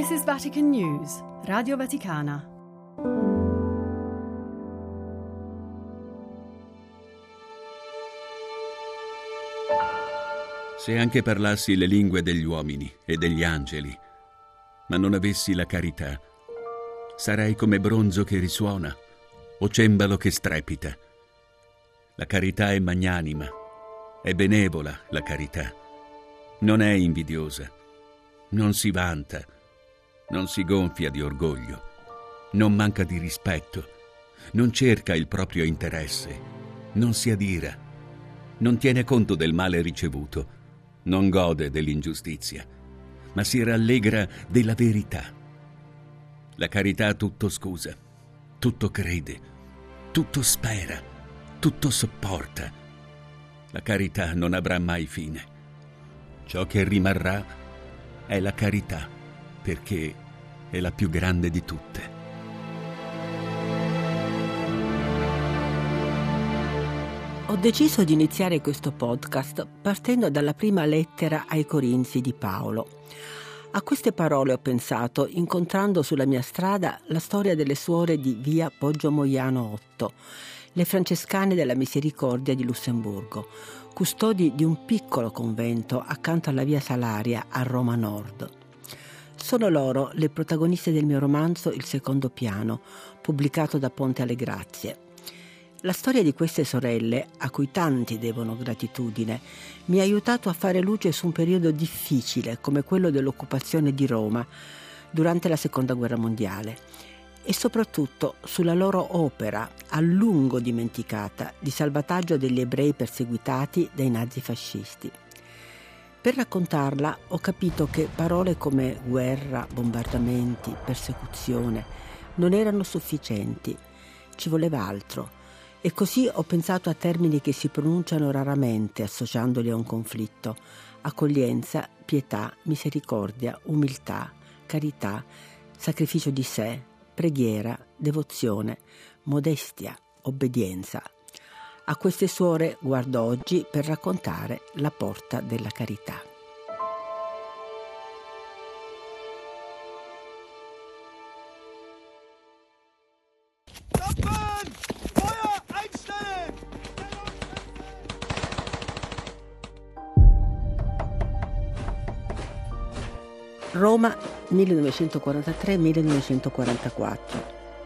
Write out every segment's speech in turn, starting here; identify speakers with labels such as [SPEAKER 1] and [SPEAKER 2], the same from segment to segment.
[SPEAKER 1] This is Vatican News, Radio Vaticana.
[SPEAKER 2] Se anche parlassi le lingue degli uomini e degli angeli, ma non avessi la carità, sarei come bronzo che risuona o cembalo che strepita. La carità è magnanima, è benevola la carità, non è invidiosa, non si vanta, non si gonfia di orgoglio, non manca di rispetto, non cerca il proprio interesse, non si adira, non tiene conto del male ricevuto, non gode dell'ingiustizia, ma si rallegra della verità. La carità tutto scusa, tutto crede, tutto spera, tutto sopporta. La carità non avrà mai fine. Ciò che rimarrà è la carità, perché è la più grande di tutte.
[SPEAKER 3] Ho deciso di iniziare questo podcast partendo dalla prima lettera ai Corinzi di Paolo. A queste parole ho pensato incontrando sulla mia strada la storia delle suore di via Poggio Moiano 8, le francescane della Misericordia di Lussemburgo, custodi di un piccolo convento accanto alla via Salaria a Roma Nord. Sono loro le protagoniste del mio romanzo Il secondo piano, pubblicato da Ponte alle Grazie. La storia di queste sorelle, a cui tanti devono gratitudine, mi ha aiutato a fare luce su un periodo difficile come quello dell'occupazione di Roma durante la Seconda Guerra Mondiale e soprattutto sulla loro opera, a lungo dimenticata, di salvataggio degli ebrei perseguitati dai nazifascisti. Per raccontarla ho capito che parole come guerra, bombardamenti, persecuzione non erano sufficienti, ci voleva altro e così ho pensato a termini che si pronunciano raramente associandoli a un conflitto. Accoglienza, pietà, misericordia, umiltà, carità, sacrificio di sé, preghiera, devozione, modestia, obbedienza. A queste suore guardo oggi per raccontare la porta della carità. Roma 1943-1944.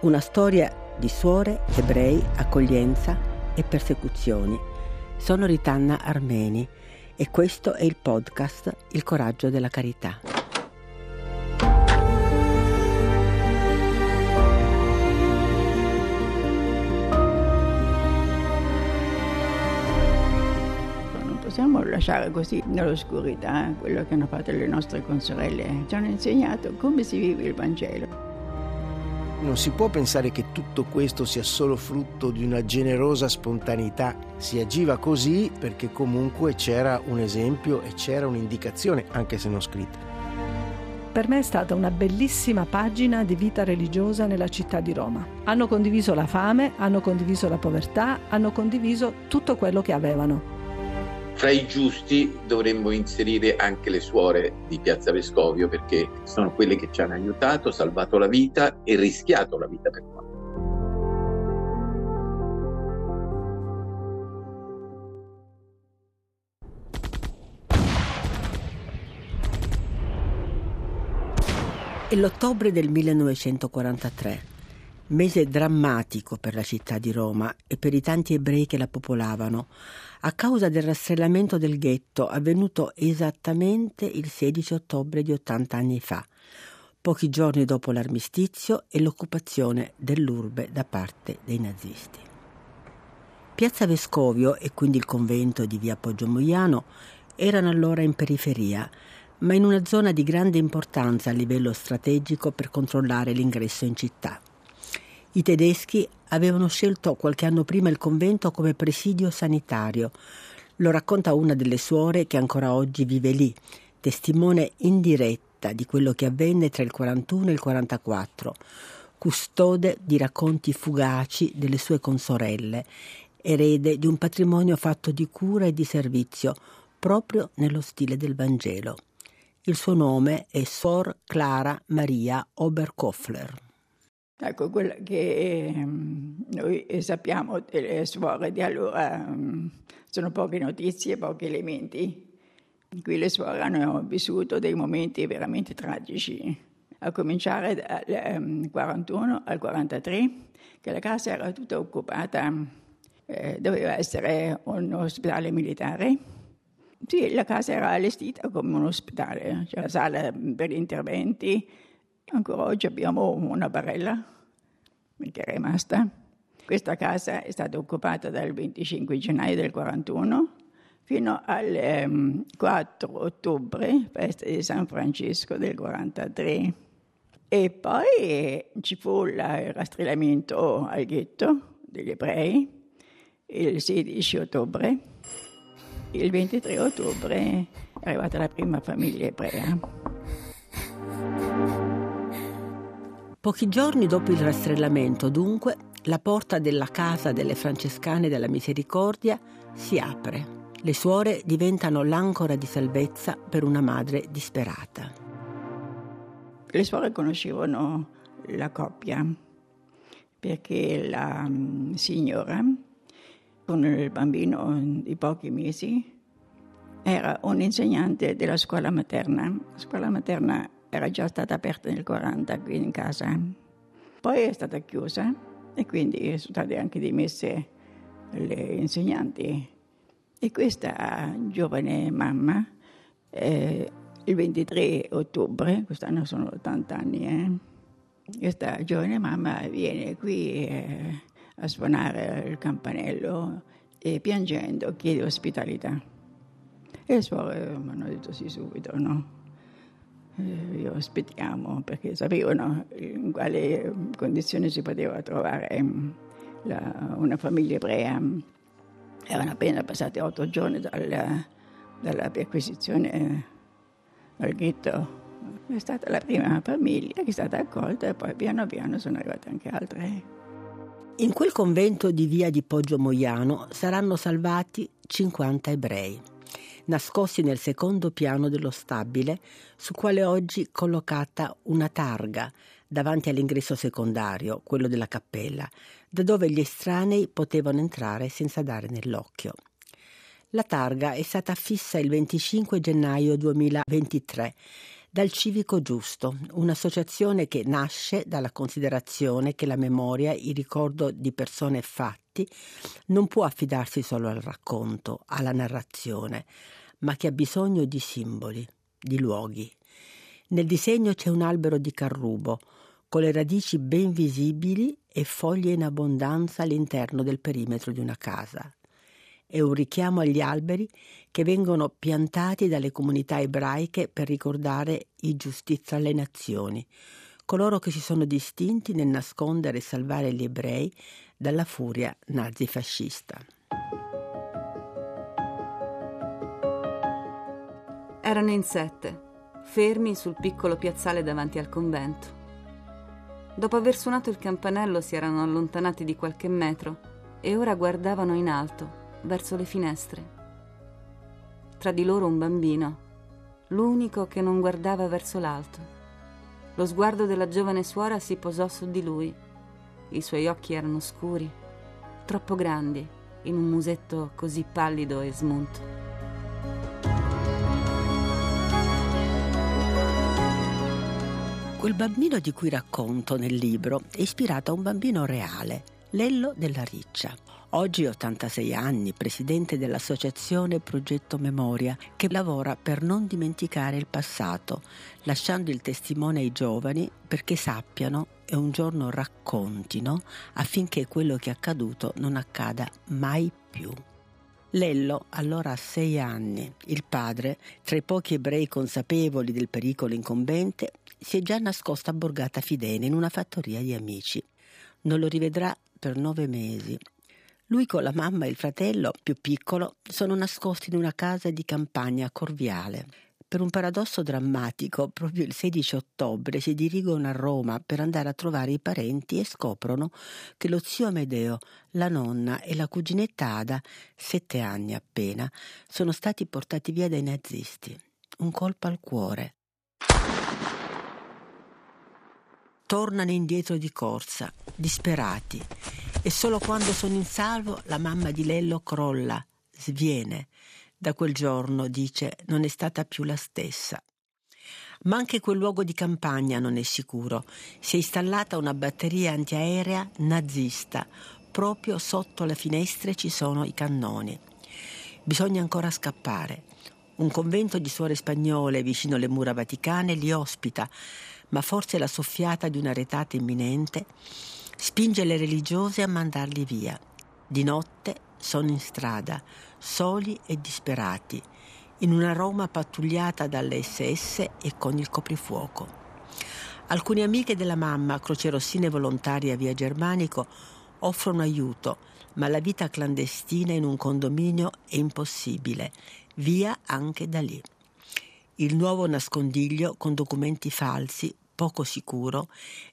[SPEAKER 3] Una storia di suore, ebrei, accoglienza e persecuzioni. Sono Ritanna Armeni e questo è il podcast Il coraggio della carità.
[SPEAKER 4] possiamo lasciare così nell'oscurità quello che hanno fatto le nostre consorelle. Ci hanno insegnato come si vive il Vangelo.
[SPEAKER 5] Non si può pensare che tutto questo sia solo frutto di una generosa spontaneità. Si agiva così perché comunque c'era un esempio e c'era un'indicazione, anche se non scritta.
[SPEAKER 6] Per me è stata una bellissima pagina di vita religiosa nella città di Roma. Hanno condiviso la fame, hanno condiviso la povertà, hanno condiviso tutto quello che avevano.
[SPEAKER 7] Fra i giusti dovremmo inserire anche le suore di Piazza Vescovio perché sono quelle che ci hanno aiutato, salvato la vita e rischiato la vita per noi.
[SPEAKER 3] È l'ottobre del 1943, mese drammatico per la città di Roma e per i tanti ebrei che la popolavano, a causa del rastrellamento del ghetto avvenuto esattamente il 16 ottobre di 80 anni fa, pochi giorni dopo l'armistizio e l'occupazione dell'urbe da parte dei nazisti. Piazza Vescovio e quindi il convento di via Poggio Moiano erano allora in periferia, ma in una zona di grande importanza a livello strategico per controllare l'ingresso in città. I tedeschi avevano scelto qualche anno prima il convento come presidio sanitario. Lo racconta una delle suore che ancora oggi vive lì, testimone indiretta di quello che avvenne tra il 41 e il 44, custode di racconti fugaci delle sue consorelle, erede di un patrimonio fatto di cura e di servizio, proprio nello stile del Vangelo. Il suo nome è Sor Clara Maria Oberkofler.
[SPEAKER 4] Ecco, quello che ehm, noi sappiamo delle suore di allora ehm, sono poche notizie, pochi elementi. Qui le suore hanno vissuto dei momenti veramente tragici, a cominciare dal 41 ehm, al 43, che la casa era tutta occupata, eh, doveva essere un ospedale militare. Sì, la casa era allestita come un ospedale, c'era la sala per gli interventi, Ancora oggi abbiamo una barella che è rimasta. Questa casa è stata occupata dal 25 gennaio del 41 fino al 4 ehm, ottobre, festa di San Francesco del 43. E poi ci fu il rastrellamento al ghetto degli ebrei il 16 ottobre. Il 23 ottobre è arrivata la prima famiglia ebrea.
[SPEAKER 3] Pochi giorni dopo il rastrellamento, dunque, la porta della casa delle francescane della misericordia si apre. Le suore diventano l'ancora di salvezza per una madre disperata.
[SPEAKER 4] Le suore conoscevano la coppia perché la mm, signora, con il bambino di pochi mesi, era un'insegnante della scuola materna. La scuola materna era già stata aperta nel 40 qui in casa. Poi è stata chiusa e quindi sono state anche dimesse le insegnanti. E questa giovane mamma, eh, il 23 ottobre, quest'anno sono 80 anni, eh, questa giovane mamma viene qui eh, a suonare il campanello e piangendo chiede ospitalità. E le suore mi hanno detto sì subito, no? Eh, io aspettiamo perché sapevano in quale condizione si poteva trovare mm, la, una famiglia ebrea. Erano appena passati otto giorni dalla, dalla perquisizione al ghetto. È stata la prima famiglia che è stata accolta e poi piano piano sono arrivate anche altre.
[SPEAKER 3] In quel convento di via di Poggio Moiano saranno salvati 50 ebrei nascosti nel secondo piano dello stabile, su quale oggi collocata una targa davanti all'ingresso secondario, quello della cappella, da dove gli estranei potevano entrare senza dare nell'occhio. La targa è stata fissa il 25 gennaio 2023 dal Civico Giusto, un'associazione che nasce dalla considerazione che la memoria, il ricordo di persone e fatti, non può affidarsi solo al racconto, alla narrazione, ma che ha bisogno di simboli, di luoghi. Nel disegno c'è un albero di carrubo, con le radici ben visibili e foglie in abbondanza all'interno del perimetro di una casa è un richiamo agli alberi che vengono piantati dalle comunità ebraiche per ricordare i giustizia alle nazioni, coloro che si sono distinti nel nascondere e salvare gli ebrei dalla furia nazifascista.
[SPEAKER 8] Erano in sette, fermi sul piccolo piazzale davanti al convento. Dopo aver suonato il campanello si erano allontanati di qualche metro e ora guardavano in alto verso le finestre. Tra di loro un bambino, l'unico che non guardava verso l'alto. Lo sguardo della giovane suora si posò su di lui. I suoi occhi erano scuri, troppo grandi, in un musetto così pallido e smunto.
[SPEAKER 3] Quel bambino di cui racconto nel libro è ispirato a un bambino reale, Lello della Riccia. Oggi 86 anni, presidente dell'associazione Progetto Memoria, che lavora per non dimenticare il passato, lasciando il testimone ai giovani perché sappiano e un giorno raccontino affinché quello che è accaduto non accada mai più. Lello allora ha sei anni. Il padre, tra i pochi ebrei consapevoli del pericolo incombente, si è già nascosto a Borgata Fidene in una fattoria di amici. Non lo rivedrà per nove mesi lui con la mamma e il fratello, più piccolo, sono nascosti in una casa di campagna a Corviale. Per un paradosso drammatico, proprio il 16 ottobre si dirigono a Roma per andare a trovare i parenti e scoprono che lo zio Amedeo, la nonna e la cuginetta Ada, sette anni appena, sono stati portati via dai nazisti. un colpo al cuore. Tornano indietro di corsa, disperati, e solo quando sono in salvo la mamma di Lello crolla, sviene. Da quel giorno, dice, non è stata più la stessa. Ma anche quel luogo di campagna non è sicuro. Si è installata una batteria antiaerea nazista. Proprio sotto le finestre ci sono i cannoni. Bisogna ancora scappare. Un convento di suore spagnole vicino alle mura vaticane li ospita, ma forse la soffiata di una retata imminente spinge le religiose a mandarli via. Di notte sono in strada, soli e disperati, in una Roma pattugliata dalle SS e con il coprifuoco. Alcune amiche della mamma, crocerossine volontarie a via Germanico, offrono aiuto, ma la vita clandestina in un condominio è impossibile, via anche da lì. Il nuovo nascondiglio con documenti falsi, poco sicuro,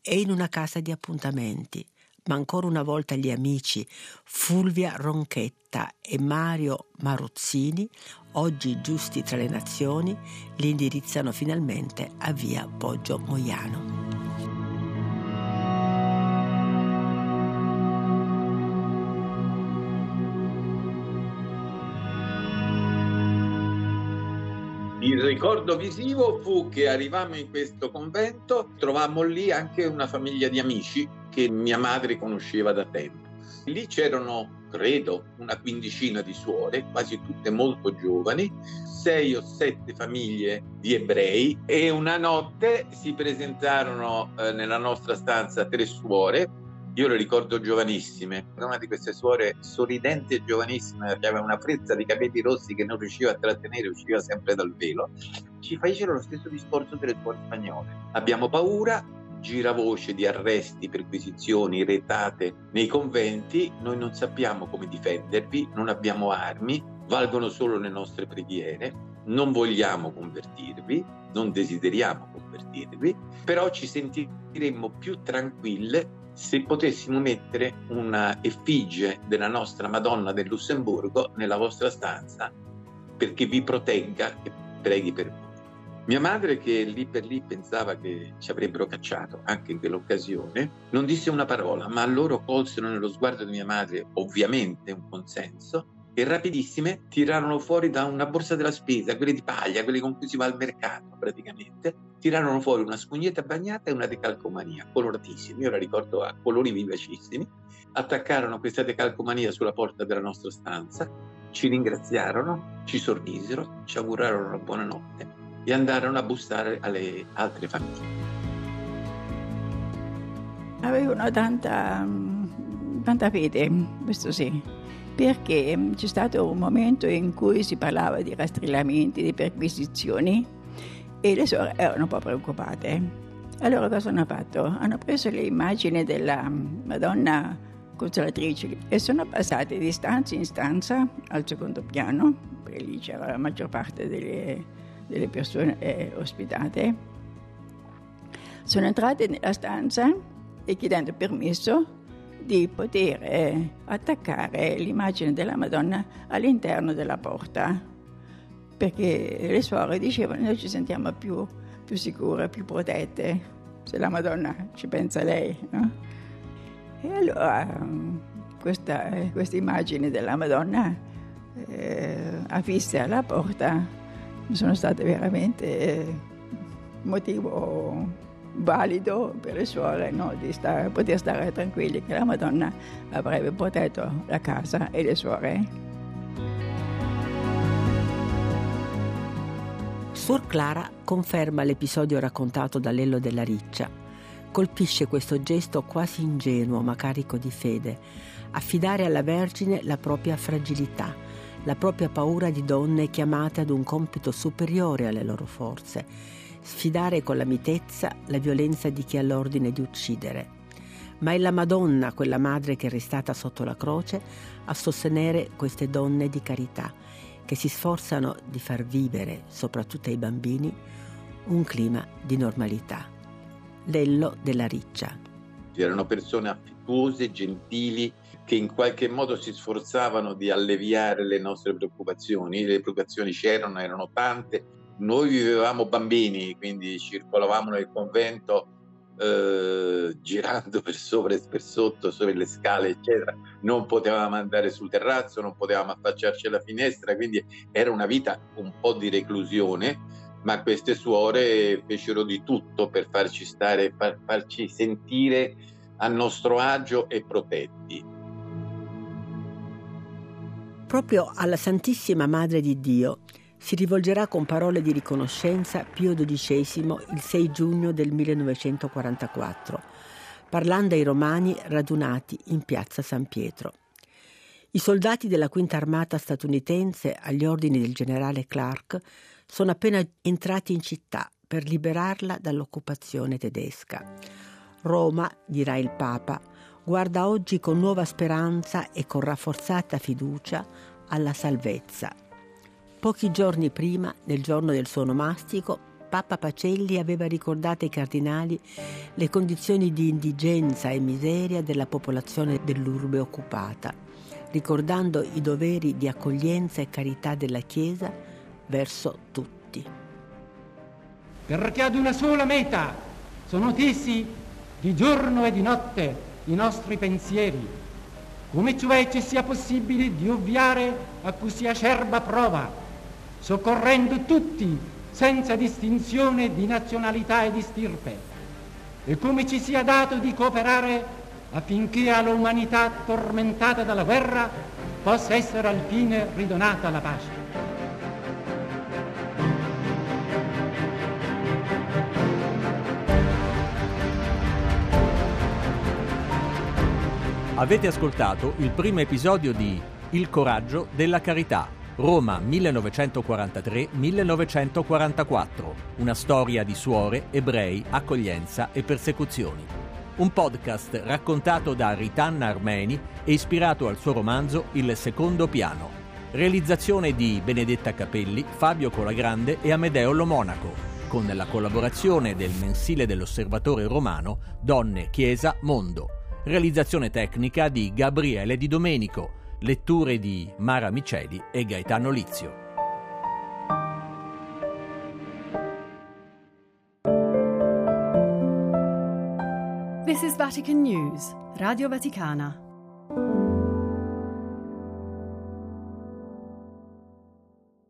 [SPEAKER 3] è in una casa di appuntamenti ma ancora una volta gli amici Fulvia Ronchetta e Mario Maruzzini, oggi giusti tra le nazioni, li indirizzano finalmente a via Poggio Moiano.
[SPEAKER 7] Ricordo visivo fu che arrivammo in questo convento, trovammo lì anche una famiglia di amici che mia madre conosceva da tempo. Lì c'erano, credo, una quindicina di suore, quasi tutte molto giovani, sei o sette famiglie di ebrei e una notte si presentarono eh, nella nostra stanza tre suore io le ricordo giovanissime, una di queste suore sorridente e giovanissima aveva una frezza di capelli rossi che non riusciva a trattenere, usciva sempre dal velo, ci fecero lo stesso discorso delle suore spagnole. Abbiamo paura, giravoce di arresti, perquisizioni, retate nei conventi, noi non sappiamo come difendervi, non abbiamo armi, valgono solo le nostre preghiere, non vogliamo convertirvi, non desideriamo convertirvi, però ci sentiremmo più tranquille se potessimo mettere una effigie della nostra Madonna del Lussemburgo nella vostra stanza perché vi protegga e preghi per voi. Mia madre, che lì per lì pensava che ci avrebbero cacciato anche in quell'occasione, non disse una parola, ma loro colsero nello sguardo di mia madre ovviamente un consenso e rapidissime tirarono fuori da una borsa della spesa, quelle di paglia, quelle con cui si va al mercato praticamente, tirarono fuori una spugnetta bagnata e una decalcomania, coloratissime, io la ricordo a colori vivacissimi, attaccarono questa decalcomania sulla porta della nostra stanza, ci ringraziarono, ci sorrisero, ci augurarono una buona notte e andarono a bussare alle altre famiglie.
[SPEAKER 4] Avevano tanta, tanta fede, questo sì perché mm, c'è stato un momento in cui si parlava di rastrellamenti, di perquisizioni e le sorelle erano un po' preoccupate. Allora cosa hanno fatto? Hanno preso le immagini della mm, Madonna Consolatrice e sono passate di stanza in stanza al secondo piano, perché lì c'era la maggior parte delle, delle persone eh, ospitate. Sono entrate nella stanza e chiedendo permesso di poter eh, attaccare l'immagine della Madonna all'interno della porta, perché le suore dicevano noi ci sentiamo più, più sicure, più protette, se la Madonna ci pensa lei. No? E allora questa, questa immagine della Madonna eh, affisse alla porta sono state veramente eh, motivo valido per le suore no? di stare, poter stare tranquilli che la Madonna avrebbe protetto la casa e le suore.
[SPEAKER 3] Suor Clara conferma l'episodio raccontato da Lello della Riccia. Colpisce questo gesto quasi ingenuo ma carico di fede, affidare alla Vergine la propria fragilità, la propria paura di donne chiamate ad un compito superiore alle loro forze sfidare con la mitezza la violenza di chi ha l'ordine di uccidere. Ma è la Madonna, quella madre che è restata sotto la croce, a sostenere queste donne di carità, che si sforzano di far vivere, soprattutto ai bambini, un clima di normalità. Lello della Riccia.
[SPEAKER 7] Erano persone affettuose, gentili, che in qualche modo si sforzavano di alleviare le nostre preoccupazioni. Le preoccupazioni c'erano, erano tante, noi vivevamo bambini, quindi circolavamo nel convento eh, girando per sopra e per sotto, sopra le scale, eccetera. Non potevamo andare sul terrazzo, non potevamo affacciarci alla finestra, quindi era una vita un po' di reclusione, ma queste suore fecero di tutto per farci stare, far, farci sentire a nostro agio e protetti.
[SPEAKER 3] Proprio alla Santissima Madre di Dio si rivolgerà con parole di riconoscenza Pio XII il 6 giugno del 1944, parlando ai romani radunati in piazza San Pietro. I soldati della Quinta Armata statunitense, agli ordini del generale Clark, sono appena entrati in città per liberarla dall'occupazione tedesca. Roma, dirà il Papa, guarda oggi con nuova speranza e con rafforzata fiducia alla salvezza. Pochi giorni prima, nel giorno del suo nomastico, Papa Pacelli aveva ricordato ai cardinali le condizioni di indigenza e miseria della popolazione dell'urbe occupata, ricordando i doveri di accoglienza e carità della Chiesa verso tutti.
[SPEAKER 9] Perché ad una sola meta sono tesi di giorno e di notte i nostri pensieri, come cioè ci sia possibile di ovviare a così acerba prova, soccorrendo tutti senza distinzione di nazionalità e di stirpe, e come ci sia dato di cooperare affinché all'umanità tormentata dalla guerra possa essere al fine ridonata la pace.
[SPEAKER 10] Avete ascoltato il primo episodio di Il coraggio della carità, Roma 1943-1944, una storia di suore, ebrei, accoglienza e persecuzioni. Un podcast raccontato da Ritanna Armeni e ispirato al suo romanzo Il secondo piano. Realizzazione di Benedetta Capelli, Fabio Colagrande e Amedeo Lomonaco, con la collaborazione del mensile dell'Osservatore Romano Donne, Chiesa, Mondo realizzazione tecnica di Gabriele Di Domenico, letture di Mara Miceli e Gaetano Lizio.
[SPEAKER 1] This is Vatican News, Radio Vaticana.